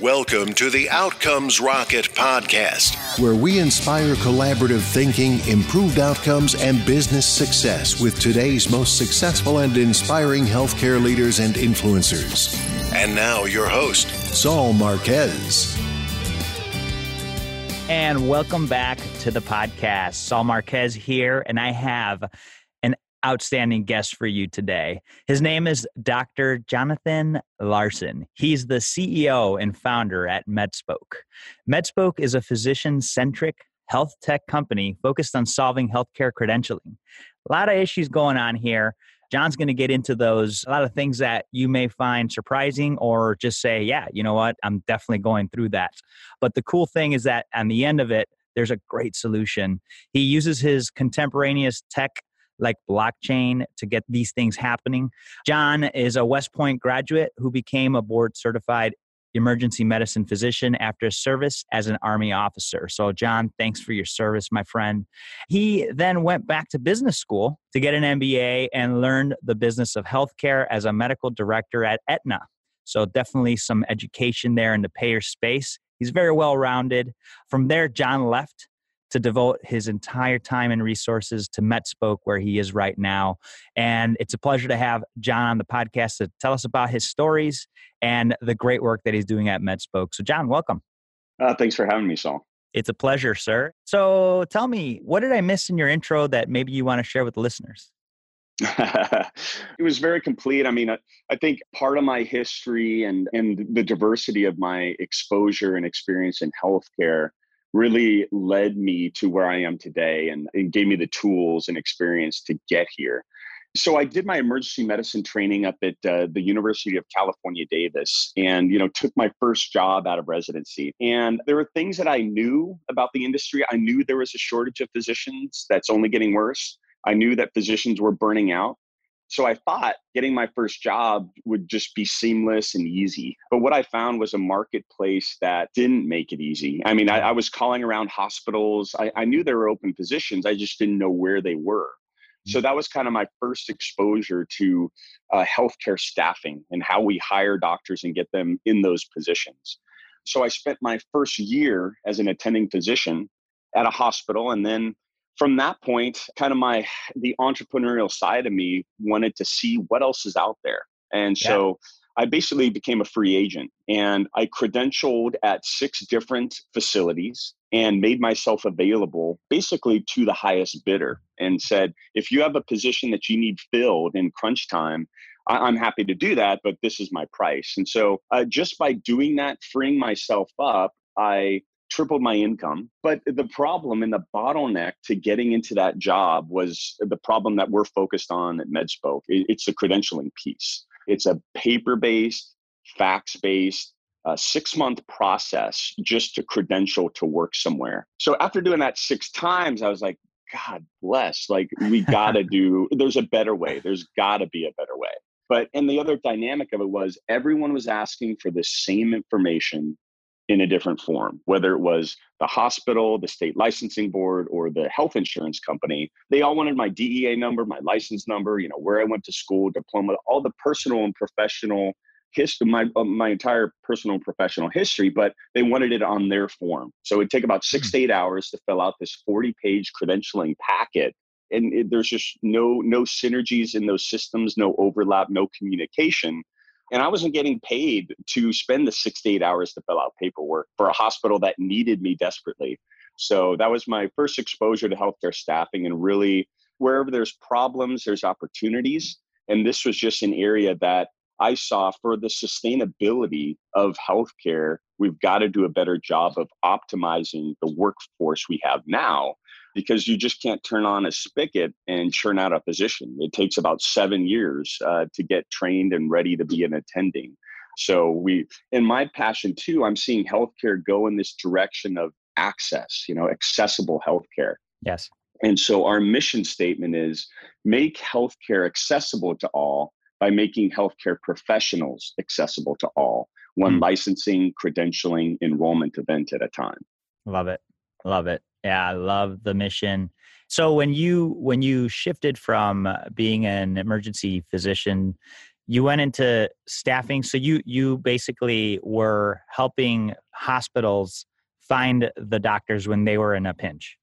Welcome to the Outcomes Rocket podcast, where we inspire collaborative thinking, improved outcomes, and business success with today's most successful and inspiring healthcare leaders and influencers. And now, your host, Saul Marquez. And welcome back to the podcast. Saul Marquez here, and I have outstanding guest for you today. His name is Dr. Jonathan Larson. He's the CEO and founder at MedSpoke. MedSpoke is a physician centric health tech company focused on solving healthcare credentialing. A lot of issues going on here. John's going to get into those, a lot of things that you may find surprising or just say, yeah, you know what, I'm definitely going through that. But the cool thing is that on the end of it, there's a great solution. He uses his contemporaneous tech like blockchain to get these things happening. John is a West Point graduate who became a board certified emergency medicine physician after service as an army officer. So, John, thanks for your service, my friend. He then went back to business school to get an MBA and learned the business of healthcare as a medical director at Aetna. So, definitely some education there in the payer space. He's very well rounded. From there, John left to devote his entire time and resources to MedSpoke, where he is right now. And it's a pleasure to have John on the podcast to tell us about his stories and the great work that he's doing at MedSpoke. So, John, welcome. Uh, thanks for having me, Saul. It's a pleasure, sir. So, tell me, what did I miss in your intro that maybe you want to share with the listeners? it was very complete. I mean, I, I, think part of my history and and the diversity of my exposure and experience in healthcare really led me to where I am today and, and gave me the tools and experience to get here. So I did my emergency medicine training up at uh, the University of California, Davis, and you know took my first job out of residency. And there were things that I knew about the industry. I knew there was a shortage of physicians that's only getting worse. I knew that physicians were burning out. So I thought getting my first job would just be seamless and easy. But what I found was a marketplace that didn't make it easy. I mean, I, I was calling around hospitals. I, I, knew there were open positions, I just didn't know where they were. So that was kind of my first exposure to uh, healthcare staffing and how we hire doctors and get them in those positions. So I spent my first year as an attending physician at a hospital and then from that point kind of my the entrepreneurial side of me wanted to see what else is out there and yeah. so i basically became a free agent and i credentialed at six different facilities and made myself available basically to the highest bidder and said if you have a position that you need filled in crunch time I'm happy to do that, but this is my price. And so, uh, just by doing that, freeing myself up, I tripled my income. But the problem and the bottleneck to getting into that job was the problem that we're focused on at MedSpoke. It's the credentialing piece. It's a paper based, fax based, uh, six month process just to credential to work somewhere. So after doing that six times, I was like, God bless. Like, we got to do, there's a better way. There's got to be a better way. But, and the other dynamic of it was everyone was asking for the same information in a different form, whether it was the hospital, the state licensing board, or the health insurance company. They all wanted my DEA number, my license number, you know, where I went to school, diploma, all the personal and professional history, my, uh, my entire personal and professional history, but they wanted it on their form. So it'd take about six to eight hours to fill out this 40 page credentialing packet. And it, there's just no no synergies in those systems, no overlap, no communication. And I wasn't getting paid to spend the six to eight hours to fill out paperwork for a hospital that needed me desperately. So that was my first exposure to healthcare staffing. And really, wherever there's problems, there's opportunities. And this was just an area that I saw for the sustainability of healthcare, we've got to do a better job of optimizing the workforce we have now because you just can't turn on a spigot and churn out a physician. It takes about seven years uh, to get trained and ready to be an attending. So we, in my passion too, I'm seeing healthcare go in this direction of access, you know, accessible healthcare. Yes. And so our mission statement is make healthcare accessible to all by making healthcare professionals accessible to all, one mm. licensing, credentialing, enrollment event at a time. Love it. Love it. Yeah, I love the mission. So when you when you shifted from uh, being an emergency physician you went into staffing. So you you basically were helping hospitals find the doctors when they were in a pinch.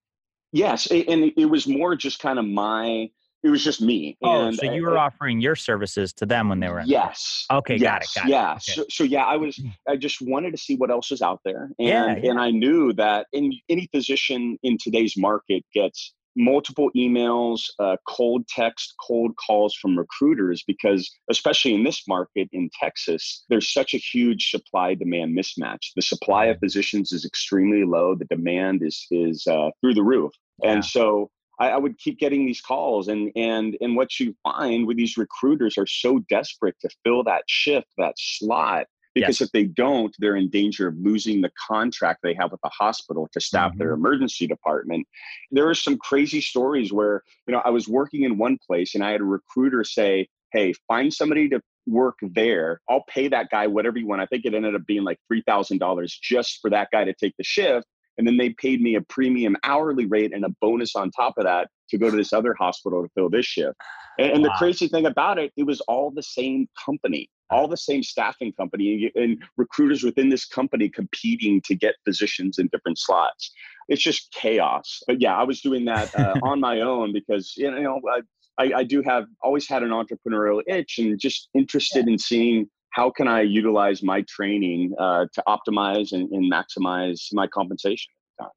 Yes, and it was more just kind of my. It was just me. Oh, and, so you were offering your services to them when they were in. Yes. Okay, yes, got it. Got yeah. it. Okay. So, so yeah, I was. I just wanted to see what else was out there, and Yeah, yeah. and I knew that in any physician in today's market gets multiple emails, uh, cold text, cold calls from recruiters because, especially in this market in Texas, there's such a huge supply demand mismatch. The supply of physicians is extremely low. The demand is is uh, through the roof, Yeah. and so. I, I would keep getting these calls, and and and what you find with these recruiters are so desperate to fill that shift, that slot, because Yes. if they don't, they're in danger of losing the contract they have with the hospital to staff their Mm-hmm. emergency department. There are some crazy stories where, you know, I was working in one place and I had a recruiter say, Hey, find somebody to work there. I'll pay that guy whatever you want. I think it ended up being like $3,000 just for that guy to take the shift. And then they paid me a premium hourly rate and a bonus on top of that to go to this other hospital to fill this shift. And, and the crazy thing about it, it was all the same company, all the same staffing company, and recruiters within this company competing to get positions in different slots. It's just chaos. But yeah, I was doing that uh, on my own because you know I, I, I do have always had an entrepreneurial itch and just interested in seeing how can I utilize my training uh, to optimize and, and maximize my compensation.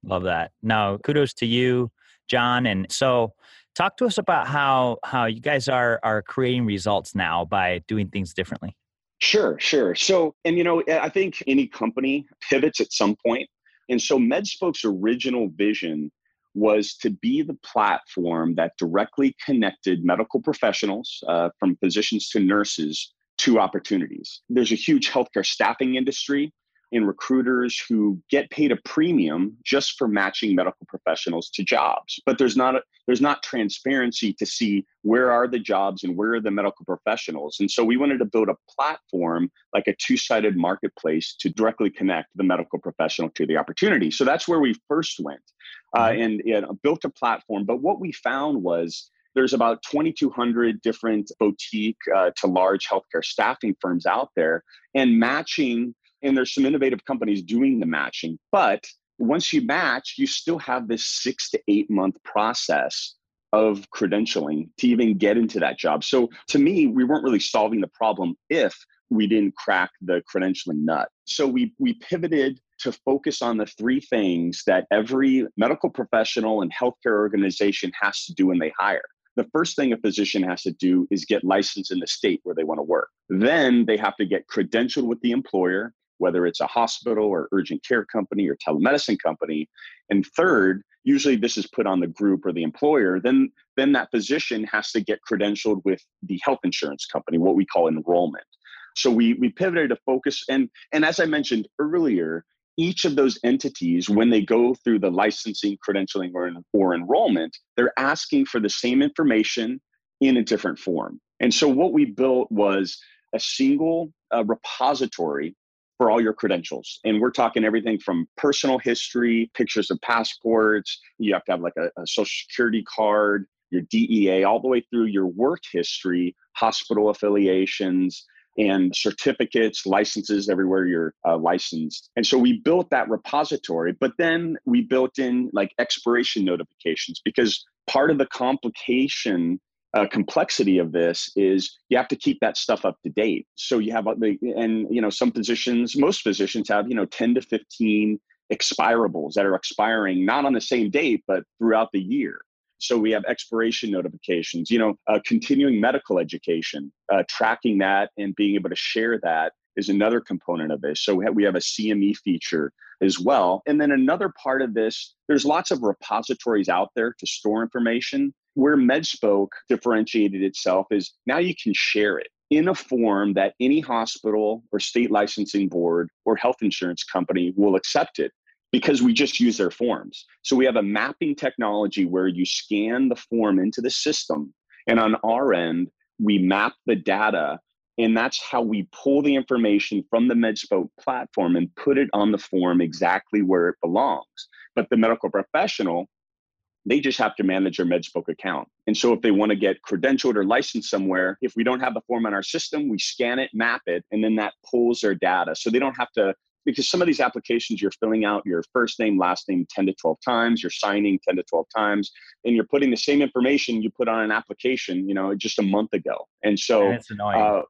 Love that. Now, kudos to you, John. And so, talk to us about how how you guys are are creating results now by doing things differently. Sure, sure. So, and you know, I think any company pivots at some point. And so MedSpoke's original vision was to be the platform that directly connected medical professionals, uh, from physicians to nurses, to opportunities. There's a huge healthcare staffing industry and recruiters who get paid a premium just for matching medical professionals to jobs. But there's not a, there's not transparency to see where are the jobs and where are the medical professionals. And so we wanted to build a platform like a two-sided marketplace to directly connect the medical professional to the opportunity. So that's where we first went uh, and, and built a platform. But what we found was there's about 2,200 different boutique uh, to large healthcare staffing firms out there, and matching. And there's some innovative companies doing the matching. But once you match, you still have this six to eight month process of credentialing to even get into that job. So to me, we weren't really solving the problem if we didn't crack the credentialing nut. So we we pivoted to focus on the three things that every medical professional and healthcare organization has to do when they hire. The first thing a physician has to do is get licensed in the state where they want to work. Then they have to get credentialed with the employer, whether it's a hospital or urgent care company or telemedicine company. And third, usually this is put on the group or the employer, then then that physician has to get credentialed with the health insurance company, what we call enrollment. So we we pivoted to focus and and as I mentioned earlier, each of those entities, when they go through the licensing, credentialing, or, or enrollment, they're asking for the same information in a different form. And so what we built was a single uh, repository for all your credentials. And we're talking everything from personal history, pictures of passports, you have to have like a, a social security card, your DEA, all the way through your work history, hospital affiliations, and certificates, licenses everywhere you're uh, licensed. And so we built that repository, but then we built in like expiration notifications because part of the complication. Uh, complexity of this is you have to keep that stuff up to date. So you have uh, the and you know some physicians, most physicians have you know ten to fifteen expirables that are expiring not on the same date but throughout the year. So we have expiration notifications, you know, uh, continuing medical education, uh, tracking that and being able to share that is another component of this. So we have, we have a CME feature as well. And then another part of this, there's lots of repositories out there to store information. Where MedSpoke differentiated itself is now you can share it in a form that any hospital or state licensing board or health insurance company will accept it because we just use their forms. So we have a mapping technology where you scan the form into the system, and on our end, we map the data. And that's how we pull the information from the MedSpoke platform and put it on the form exactly where it belongs. But the medical professional They just have to manage their MedSpoke account. And so if they want to get credentialed or licensed somewhere, if we don't have the form on our system, we scan it, map it, and then that pulls their data. So they don't have to because some of these applications you're filling out your first name last name 10 to 12 times you're signing 10 to 12 times and you're putting the same information you put on an application you know just a month ago and so That's annoying. uh,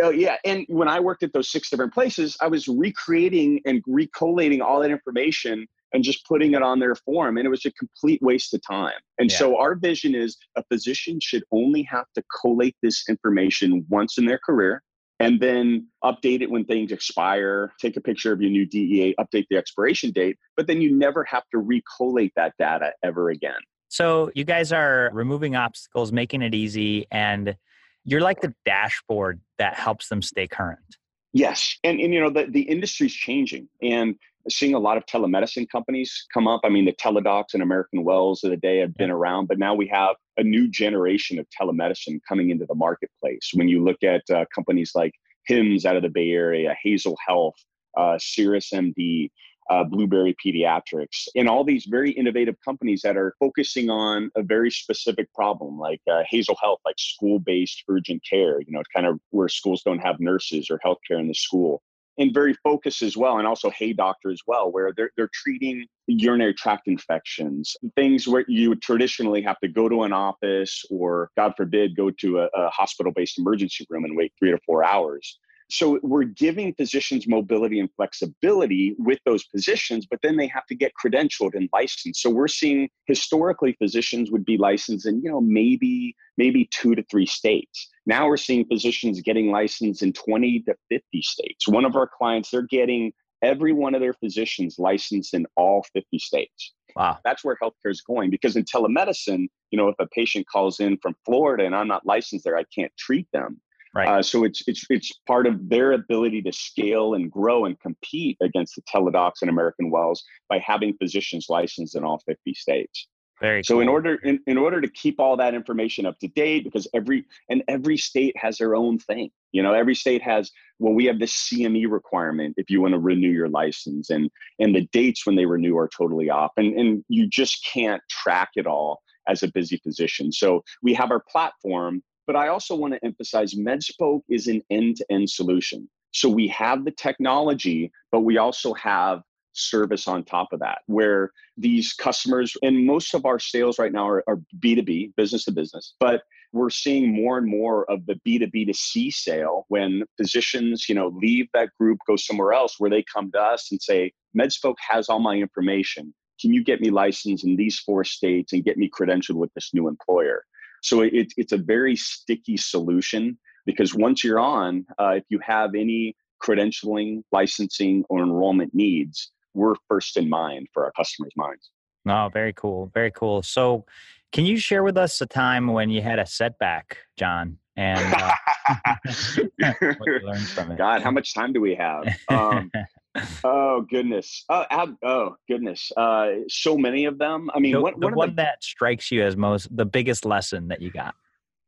Oh yeah, and when I worked at those six different places, I was recreating and recollating all that information and just putting it on their form, and it was a complete waste of time. And Yeah. so our vision is a physician should only have to collate this information once in their career, and then update it when things expire. Take a picture of your new DEA, update the expiration date, but then you never have to recollate that data ever again. So you guys are removing obstacles, making it easy, and you're like the dashboard that helps them stay current. Yes, and and you know the the industry's changing, and seeing a lot of telemedicine companies come up. I mean, the Teladocs and American Wells of the day have been around, but now we have a new generation of telemedicine coming into the marketplace. When you look at uh, companies like HIMS out of the Bay Area, Hazel Health, uh, Cirrus MD, uh, Blueberry Pediatrics, and all these very innovative companies that are focusing on a very specific problem, like uh, Hazel Health, like school-based urgent care. You know, kind of where schools don't have nurses or healthcare in the school, and very focused as well, and also Hey Doctor as well, where they're they're treating urinary tract infections, things where you would traditionally have to go to an office or, God forbid, go to a, a hospital-based emergency room and wait three to four hours. So we're giving physicians mobility and flexibility with those positions, but then they have to get credentialed and licensed. So we're seeing historically physicians would be licensed in, you know, maybe maybe two to three states. Now we're seeing physicians getting licensed in 20 to 50 states. One of our clients, they're getting every one of their physicians licensed in all 50 states. Wow. That's where healthcare is going because in telemedicine, you know, if a patient calls in from Florida and I'm not licensed there, I can't treat them. Right. Uh, so it's it's it's part of their ability to scale and grow and compete against the Teladocs and American Wells by having physicians licensed in all 50 states. Very So cool. in order in, in order to keep all that information up to date, because every and every state has their own thing. You know, every state has well, we have this CME requirement if you want to renew your license, and and the dates when they renew are totally off, and and you just can't track it all as a busy physician. So we have our platform, but I also want to emphasize MedSpoke is an end-to-end solution. So we have the technology, but we also have service on top of that where these customers and most of our sales right now are, are b2b business to business but we're seeing more and more of the b2b to c sale when physicians you know leave that group go somewhere else where they come to us and say medspoke has all my information. Can you get me licensed in these four states and get me credentialed with this new employer? So it, it's a very sticky solution because once you're on uh, if you have any credentialing licensing or enrollment needs we're first in mind for our customers' minds. Oh, very cool. Very cool. So, can you share with us a time when you had a setback, John? And uh, what you learned from it. God, how much time do we have? Um, oh goodness. Oh, oh goodness. Uh, so many of them. I mean, the, one, the one one the that strikes you as most the biggest lesson that you got.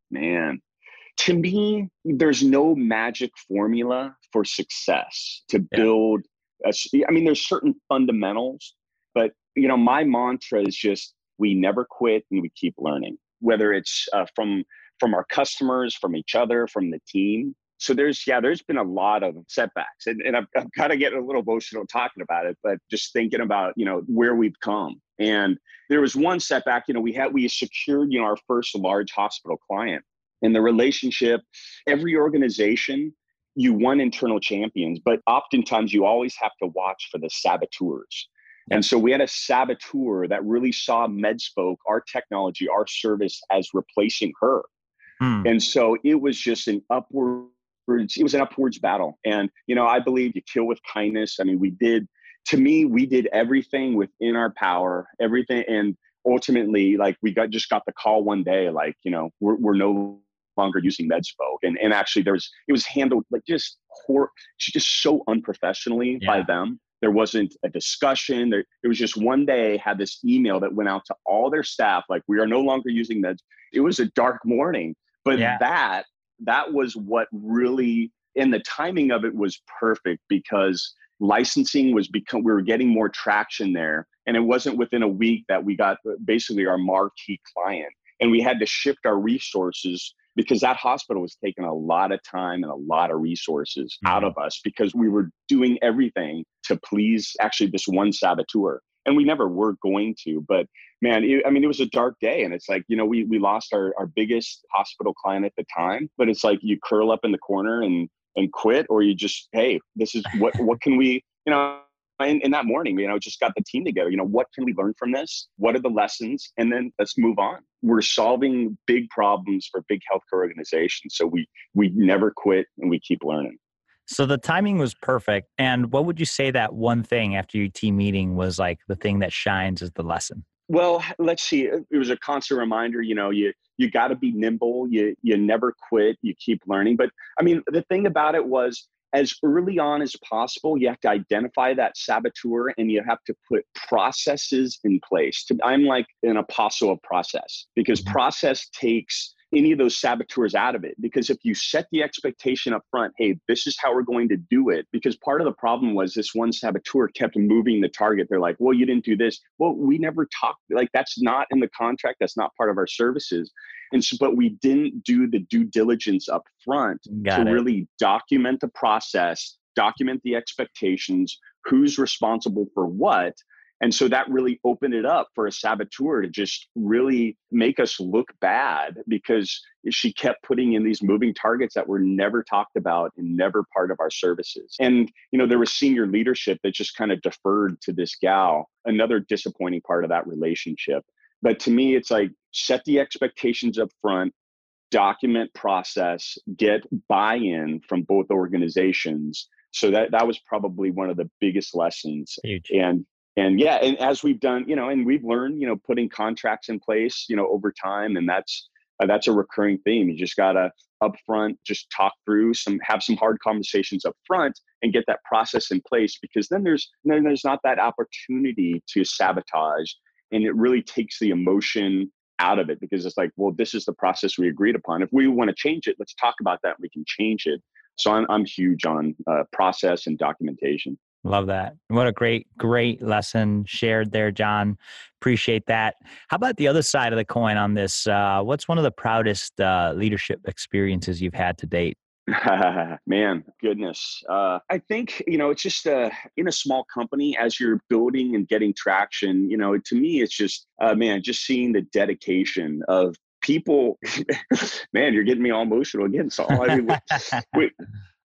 man. To me, there's no magic formula for success to build. I mean, there's certain fundamentals, but you know, my mantra is just we never quit and we keep learning. Whether it's uh, from from our customers, from each other, from the team. So there's yeah, there's been a lot of setbacks, and, and I've, I'm kind of getting a little emotional talking about it, but just thinking about you know where we've come. And there was one setback. You know, we had we secured you know our first large hospital client, and the relationship. Every organization, you won internal champions, but oftentimes you always have to watch for the saboteurs. And so we had a saboteur that really saw MedSpoke, our technology, our service as replacing her. Hmm. And so it was just an upwards, it was an upwards battle. And, you know, I believe you kill with kindness. I mean, we did, to me, we did everything within our power, everything. And ultimately, like we got just got the call one day, like, you know, we're, we're no longer using MedSpoke. And, and actually there was, it was handled like just hor- just so unprofessionally by them. There wasn't a discussion. There, it was just one day had this email that went out to all their staff, like we are no longer using meds. It was a dark morning, but Yeah. that that was what really and the timing of it was perfect because licensing was become we were getting more traction there And it wasn't within a week that we got basically our marquee client. And we had to shift our resources because that hospital was taking a lot of time and a lot of resources mm-hmm. out of us because we were doing everything to please actually this one saboteur and we never were going to but man it, i mean it was a dark day and it's like you know we we lost our, our biggest hospital client at the time but it's like you curl up in the corner and and quit or you just hey this is what what can we you know in, in that morning you know just got the team together you know what can we learn from this what are the lessons and then let's move on we're solving big problems for big healthcare organizations so we we never quit and we keep learning so the timing was perfect. And what would you say that one thing after your team meeting was like the thing that shines as the lesson? Well, let's see. It was a constant reminder, you know, you you got to be nimble, you you never quit, you keep learning. But I mean, the thing about it was as early on as possible, you have to identify that saboteur and you have to put processes in place. I'm like an apostle of process because mm-hmm. process takes any of those saboteurs out of it. Because if you set the expectation up front, hey, this is how we're going to do it. Because part of the problem was this one saboteur kept moving the target. They're like, well, you didn't do this. Well, we never talked. Like, that's not in the contract. That's not part of our services. And so, but we didn't do the due diligence up front Got to it. really document the process, document the expectations, who's responsible for what and so that really opened it up for a saboteur to just really make us look bad because she kept putting in these moving targets that were never talked about and never part of our services. And, you know, there was senior leadership that just kind of deferred to this gal, another disappointing part of that relationship. But to me, it's like set the expectations up front, document process, get buy in from both organizations so that that was probably one of the biggest lessons Huge. and and yeah and as we've done you know and we've learned you know putting contracts in place you know over time and that's uh, that's a recurring theme. You just gotta up front just talk through some have some hard conversations up front and get that process in place because then there's then there's not that opportunity to sabotage and it really takes the emotion out of it because it's like well this is the process we agreed upon. If we want to change it let's talk about that we can change it. So i'm, I'm huge on uh, process and documentation Love that. What a great, great lesson shared there, John. Appreciate that. How about the other side of the coin on this? Uh, what's one of the proudest uh, leadership experiences you've had to date? Man, goodness. Uh, I think, you know, it's just uh, in a small company as you're building and getting traction, you know, to me, it's just, uh, man, just seeing the dedication of people. man, you're getting me all emotional again. So, I mean, we,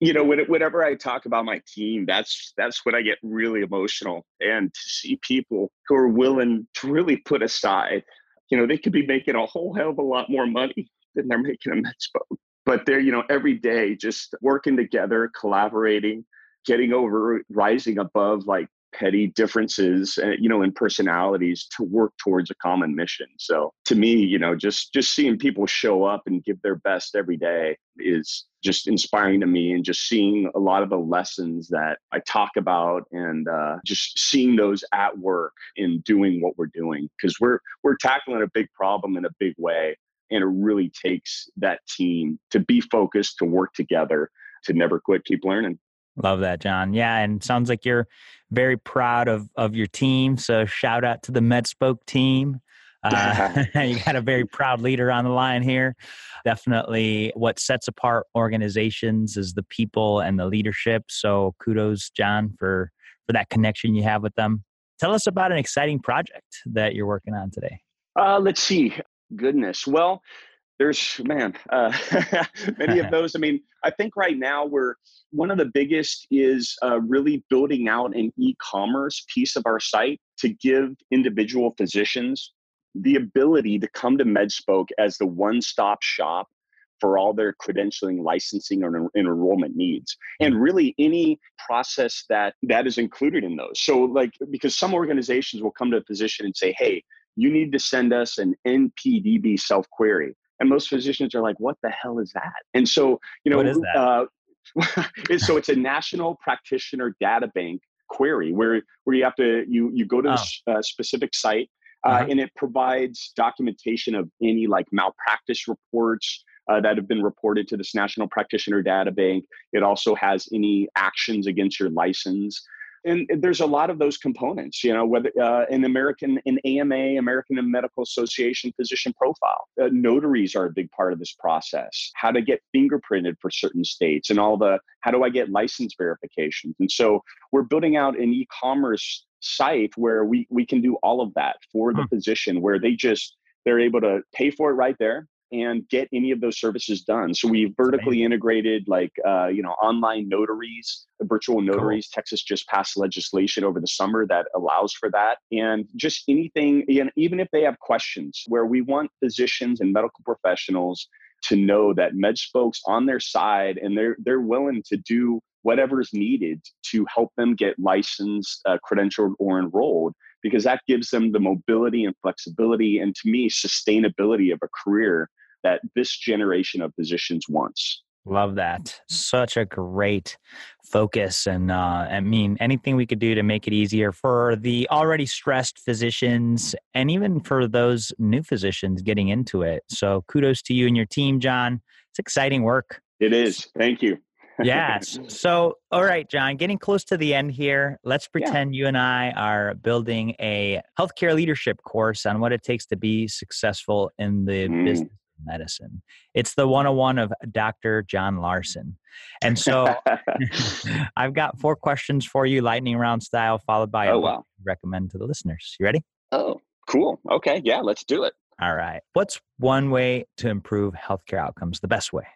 you know whenever i talk about my team that's that's when i get really emotional and to see people who are willing to really put aside you know they could be making a whole hell of a lot more money than they're making a MedSpoke but they're you know every day just working together collaborating getting over rising above like petty differences uh, you know in personalities to work towards a common mission. So to me you know just just seeing people show up and give their best every day is just inspiring to me and just seeing a lot of the lessons that i talk about and uh, just seeing those at work in doing what we're doing. Because we're we're tackling a big problem in a big way and it really takes that team to be focused to work together to never quit keep learning Love that, John. Yeah, and sounds like you're very proud of of your team. So shout out to the MedSpoke team. Uh, you got a very proud leader on the line here. Definitely, what sets apart organizations is the people and the leadership. So kudos, John, for for that connection you have with them. Tell us about an exciting project that you're working on today. Uh, let's see. Goodness. Well, there's man uh, many of those. I mean i think right now we're one of the biggest is uh, really building out an e-commerce piece of our site to give individual physicians the ability to come to medspoke as the one-stop shop for all their credentialing licensing or en- enrollment needs. And mm. really any process that that is included in those. So like because some organizations will come to a physician and say hey you need to send us an npdb self query and most physicians are like, what the hell is that? And so, you know, uh, so it's a national practitioner data bank query where, where you have to, you, you go to oh. a uh, specific site uh, uh-huh. and it provides documentation of any like malpractice reports, uh, that have been reported to this national practitioner data bank. It also has any actions against your license. And there's a lot of those components you know whether uh, an american an ama american medical association physician profile uh, notaries are a big part of this process. How to get fingerprinted for certain states and all the how do i get license verifications? And so we're building out an e-commerce site where we we can do all of that for the hmm. physician where they just they're able to pay for it right there and get any of those services done. So we vertically integrated like uh, you know online notaries, virtual notaries. Cool. Texas just passed legislation over the summer that allows for that, and just anything. And even if they have questions, where we want physicians and medical professionals to know that MedSpoke's on their side and they're they're willing to do whatever is needed to help them get licensed, uh, credentialed, or enrolled because that gives them the mobility and flexibility and to me sustainability of a career that this generation of physicians wants love that such a great focus and uh, i mean anything we could do to make it easier for the already stressed physicians and even for those new physicians getting into it so kudos to you and your team john it's exciting work it is thank you yes. So, all right, John, getting close to the end here. Let's pretend yeah. you and I are building a healthcare leadership course on what it takes to be successful in the mm. business medicine. It's the 101 of Dr. John Larson. And so I've got four questions for you, lightning round style, followed by oh, a wow. recommend to the listeners. You ready? Oh, cool. Okay. Yeah, let's do it. All right. What's one way to improve healthcare outcomes? The best way?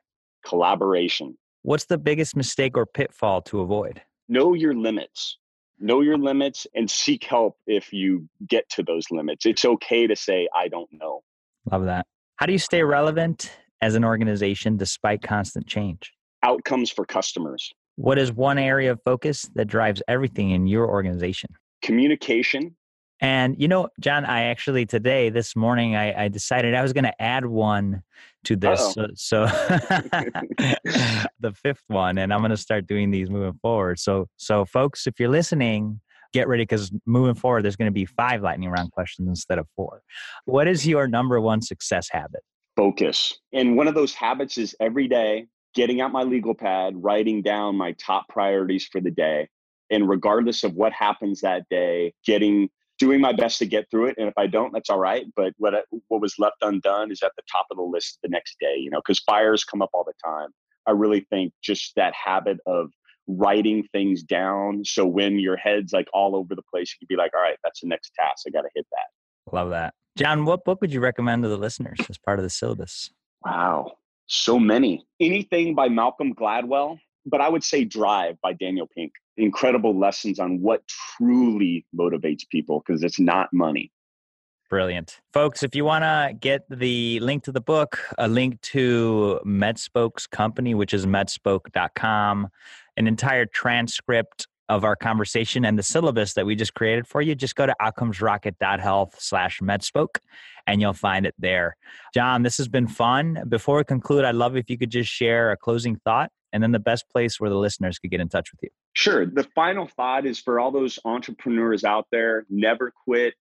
Collaboration. What's the biggest mistake or pitfall to avoid? Know your limits. Know your uh-huh. limits and seek help if you get to those limits. It's okay to say, I don't know. Love that. How do you stay relevant as an organization despite constant change? Outcomes for customers. What is one area of focus that drives everything in your organization? Communication and you know, John, I actually today, this morning, I, I decided I was going to add one to this. Uh-oh. So, so the fifth one, and I'm going to start doing these moving forward. So, so folks, if you're listening, get ready because moving forward, there's going to be five lightning round questions instead of four. What is your number one success habit? Focus. And one of those habits is every day getting out my legal pad, writing down my top priorities for the day. And regardless of what happens that day, getting doing my best to get through it. And if I don't, that's all right. But what what was left undone is at the top of the list the next day. You know, because fires come up all the time. I really think just that habit of writing things down. So when your head's like all over the place, you can be like, all right, that's the next task. I got to hit that. Love that. John, what book would you recommend to the listeners as part of the syllabus? Wow. So many. Anything by Malcolm Gladwell, but I would say Drive by Daniel Pink incredible lessons on what truly motivates people because it's not money. Brilliant. Folks, if you want to get the link to the book, a link to MedSpoke's company, which is medspoke.com, an entire transcript of our conversation and the syllabus that we just created for you, just go to outcomesrocket.health slash medspoke and you'll find it there. John, this has been fun. Before we conclude, I'd love if you could just share a closing thought and then the best place where the listeners could get in touch with you. Sure. The final thought is for all those entrepreneurs out there never quit,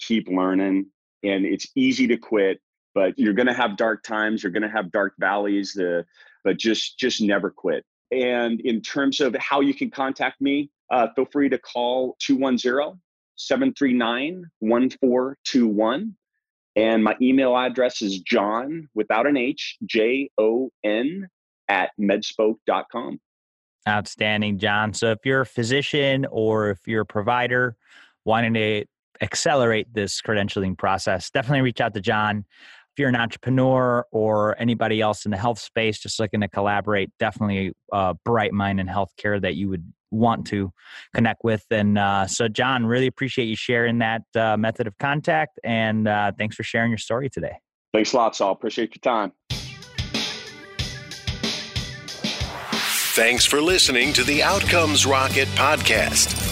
keep learning. And it's easy to quit, but you're going to have dark times, you're going to have dark valleys, uh, but just just never quit. And in terms of how you can contact me, uh, feel free to call 210 739 1421. And my email address is John without an H, J O N at medspoke.com. Outstanding, John. So if you're a physician or if you're a provider wanting to accelerate this credentialing process, definitely reach out to John. If you're an entrepreneur or anybody else in the health space just looking to collaborate, definitely a bright mind in healthcare that you would want to connect with. And uh, so, John, really appreciate you sharing that uh, method of contact. And uh, thanks for sharing your story today. Thanks a lot, Saul. Appreciate your time. Thanks for listening to the Outcomes Rocket podcast.